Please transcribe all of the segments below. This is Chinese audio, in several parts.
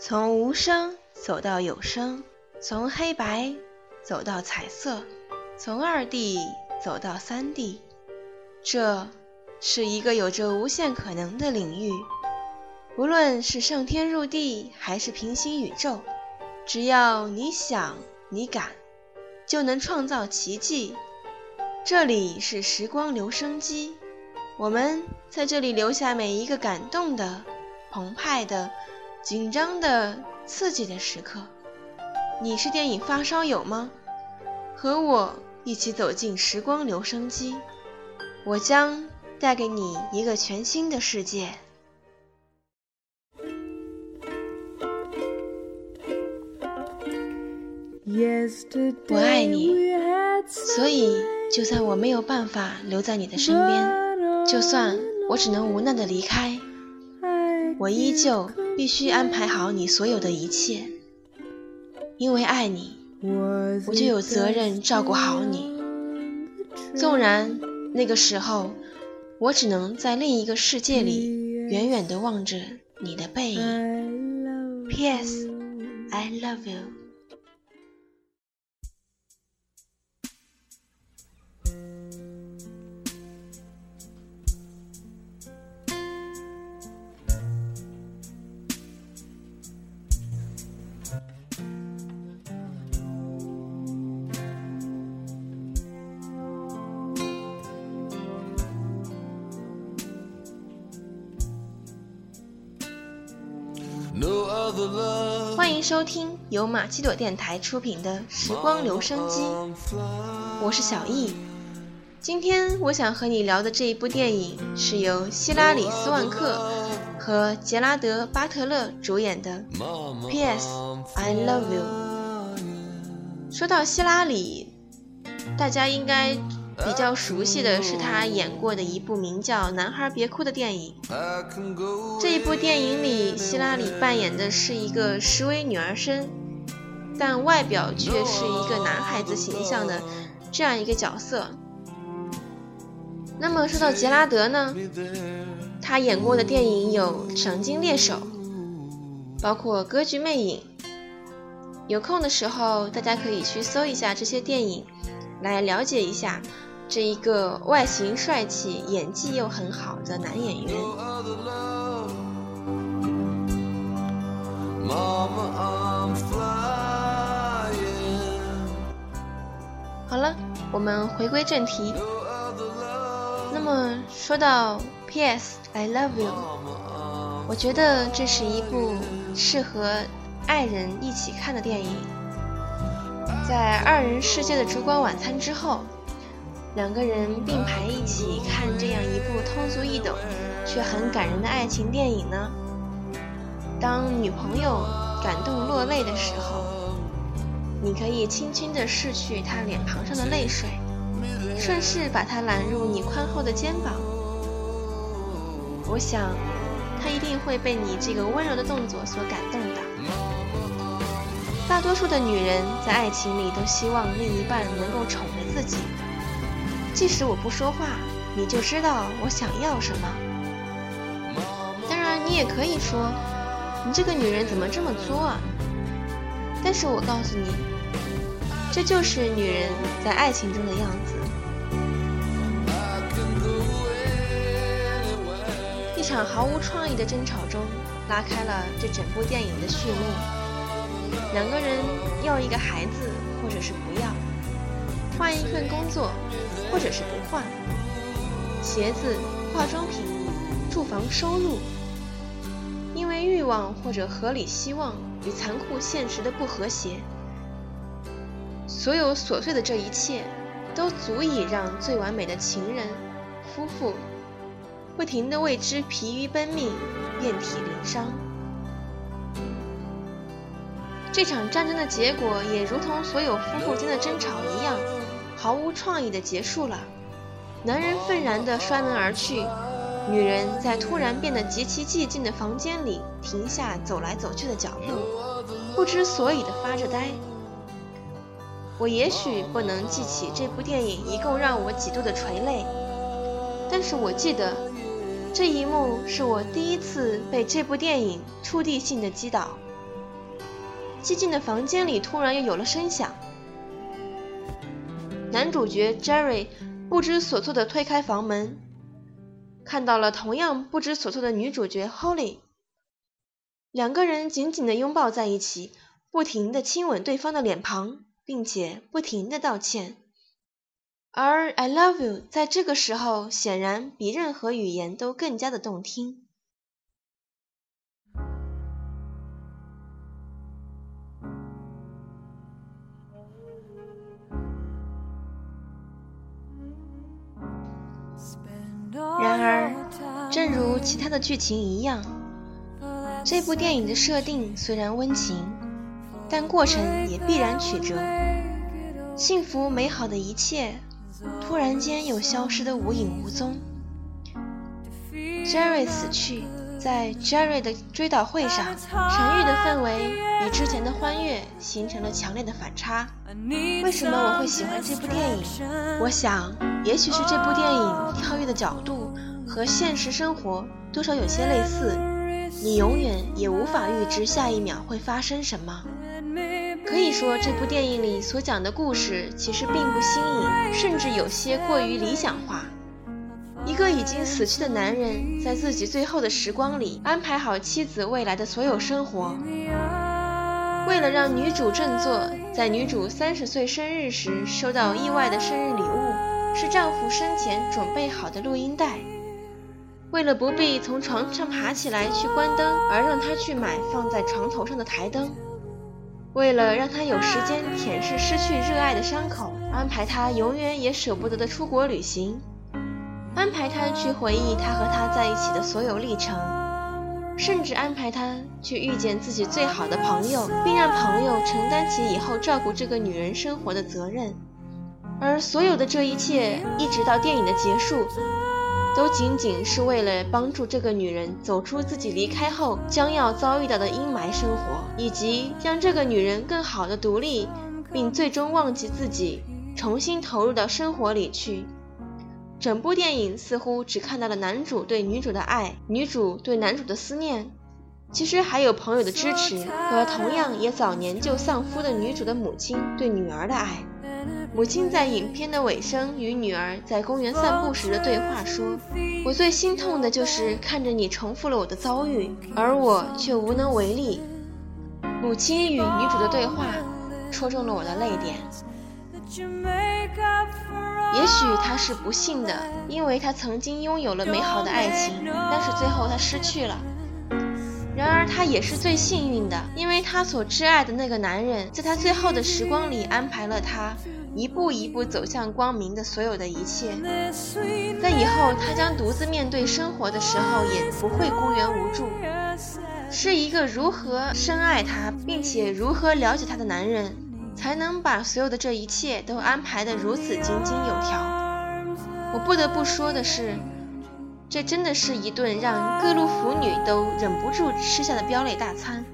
从无声走到有声，从黑白走到彩色，从二 D 走到三 D，这是一个有着无限可能的领域。无论是上天入地，还是平行宇宙，只要你想，你敢，就能创造奇迹。这里是时光留声机，我们在这里留下每一个感动的、澎湃的。紧张的、刺激的时刻，你是电影发烧友吗？和我一起走进时光留声机，我将带给你一个全新的世界。我爱你，所以就算我没有办法留在你的身边，就算我只能无奈的离开，我依旧。必须安排好你所有的一切，因为爱你，我就有责任照顾好你。纵然那个时候，我只能在另一个世界里远远地望着你的背影。P.S.，I love you。欢迎收听由马奇朵电台出品的《时光留声机》，我是小易。今天我想和你聊的这一部电影是由希拉里·斯万克和杰拉德·巴特勒主演的《P.S. I Love You》。说到希拉里，大家应该。比较熟悉的是他演过的一部名叫《男孩别哭》的电影。这一部电影里，希拉里扮演的是一个实为女儿身，但外表却是一个男孩子形象的这样一个角色。那么说到杰拉德呢，他演过的电影有《赏金猎手》，包括《歌剧魅影》。有空的时候，大家可以去搜一下这些电影，来了解一下。这一个外形帅气、演技又很好的男演员。好了，我们回归正题。那么说到《P.S. I Love You》，我觉得这是一部适合爱人一起看的电影。在二人世界的烛光晚餐之后。两个人并排一起看这样一部通俗易懂却很感人的爱情电影呢？当女朋友感动落泪的时候，你可以轻轻地拭去她脸庞上的泪水，顺势把她揽入你宽厚的肩膀。我想，她一定会被你这个温柔的动作所感动的。大多数的女人在爱情里都希望另一半能够宠着自己。即使我不说话，你就知道我想要什么。当然，你也可以说，你这个女人怎么这么作啊？但是我告诉你，这就是女人在爱情中的样子。一场毫无创意的争吵中，拉开了这整部电影的序幕。两个人要一个孩子，或者是不要。换一份工作，或者是不换；鞋子、化妆品、住房、收入，因为欲望或者合理希望与残酷现实的不和谐，所有琐碎的这一切，都足以让最完美的情人、夫妇，不停地为之疲于奔命、遍体鳞伤。这场战争的结果，也如同所有夫妇间的争吵一样。毫无创意的结束了，男人愤然地摔门而去，女人在突然变得极其寂静的房间里停下走来走去的脚步，不知所以地发着呆。我也许不能记起这部电影一共让我几度的垂泪，但是我记得这一幕是我第一次被这部电影触地性的击倒。寂静的房间里突然又有了声响。男主角 Jerry 不知所措地推开房门，看到了同样不知所措的女主角 Holly。两个人紧紧地拥抱在一起，不停地亲吻对方的脸庞，并且不停地道歉。而 "I love you" 在这个时候显然比任何语言都更加的动听。而，正如其他的剧情一样，这部电影的设定虽然温情，但过程也必然曲折。幸福美好的一切，突然间又消失得无影无踪。Jerry 死去，在 Jerry 的追悼会上，沉郁的氛围与之前的欢悦形成了强烈的反差。为什么我会喜欢这部电影？我想。也许是这部电影跳跃的角度和现实生活多少有些类似，你永远也无法预知下一秒会发生什么。可以说，这部电影里所讲的故事其实并不新颖，甚至有些过于理想化。一个已经死去的男人，在自己最后的时光里安排好妻子未来的所有生活，为了让女主振作，在女主三十岁生日时收到意外的生日礼物。是丈夫生前准备好的录音带。为了不必从床上爬起来去关灯，而让他去买放在床头上的台灯。为了让他有时间舔舐失去热爱的伤口，安排他永远也舍不得的出国旅行，安排他去回忆他和他在一起的所有历程，甚至安排他去遇见自己最好的朋友，并让朋友承担起以后照顾这个女人生活的责任。而所有的这一切，一直到电影的结束，都仅仅是为了帮助这个女人走出自己离开后将要遭遇到的阴霾生活，以及让这个女人更好的独立，并最终忘记自己，重新投入到生活里去。整部电影似乎只看到了男主对女主的爱，女主对男主的思念，其实还有朋友的支持和同样也早年就丧夫的女主的母亲对女儿的爱。母亲在影片的尾声与女儿在公园散步时的对话说：“我最心痛的就是看着你重复了我的遭遇，而我却无能为力。”母亲与女主的对话戳中了我的泪点。也许她是不幸的，因为她曾经拥有了美好的爱情，但是最后她失去了。然而她也是最幸运的，因为她所挚爱的那个男人，在她最后的时光里安排了她。一步一步走向光明的所有的一切，在以后他将独自面对生活的时候，也不会孤缘无助。是一个如何深爱他，并且如何了解他的男人，才能把所有的这一切都安排得如此井井有条。我不得不说的是，这真的是一顿让各路腐女都忍不住吃下的飙泪大餐。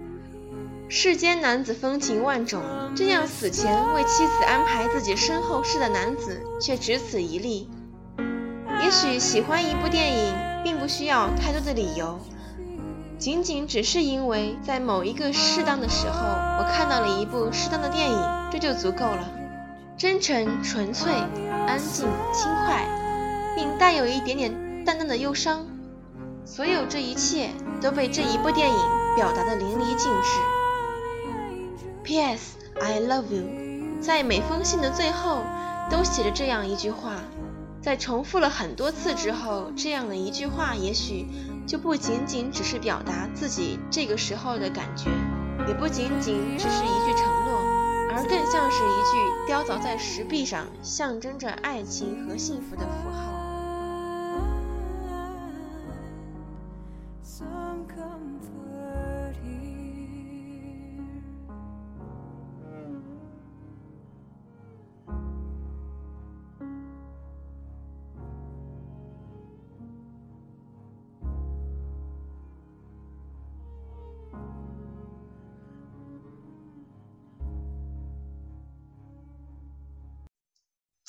世间男子风情万种，这样死前为妻子安排自己身后事的男子却只此一例。也许喜欢一部电影，并不需要太多的理由，仅仅只是因为在某一个适当的时候，我看到了一部适当的电影，这就足够了。真诚、纯粹、安静、轻快，并带有一点点淡淡的忧伤，所有这一切都被这一部电影表达的淋漓尽致。P.S. I love you，在每封信的最后都写着这样一句话，在重复了很多次之后，这样的一句话也许就不仅仅只是表达自己这个时候的感觉，也不仅仅只是一句承诺，而更像是一句雕凿在石壁上，象征着爱情和幸福的符号。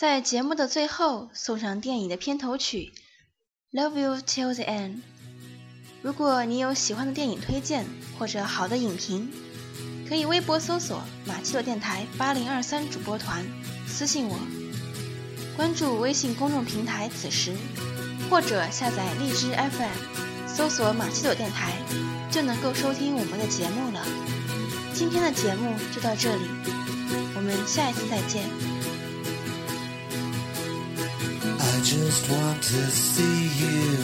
在节目的最后送上电影的片头曲《Love You Till the End》。如果你有喜欢的电影推荐或者好的影评，可以微博搜索“马奇朵电台八零二三主播团”，私信我，关注微信公众平台“此时”，或者下载荔枝 FM，搜索“马奇朵电台”，就能够收听我们的节目了。今天的节目就到这里，我们下一次再见。Just want to see you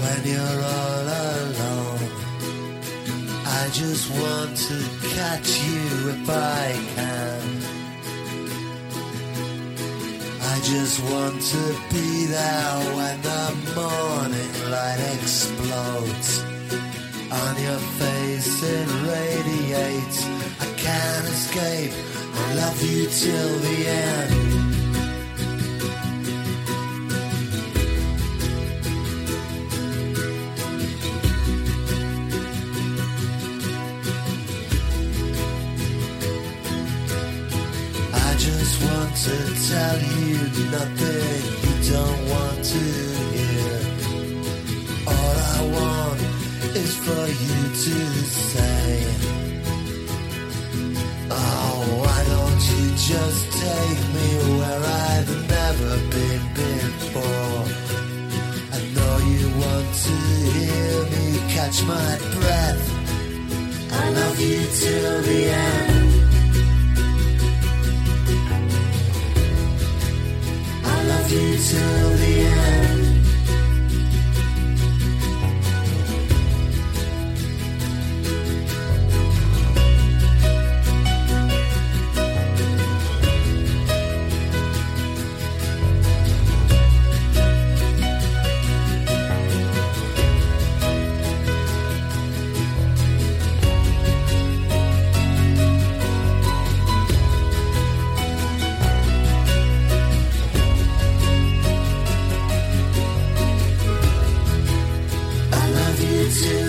when you're all alone. I just want to catch you if I can. I just want to be there when the morning light explodes. On your face it radiates. I can't escape. I love you till the end. to tell you nothing you don't want to hear. All I want is for you to say, Oh, why don't you just take me where I've never been before? I know you want to hear me catch my breath. I love you till the end. still to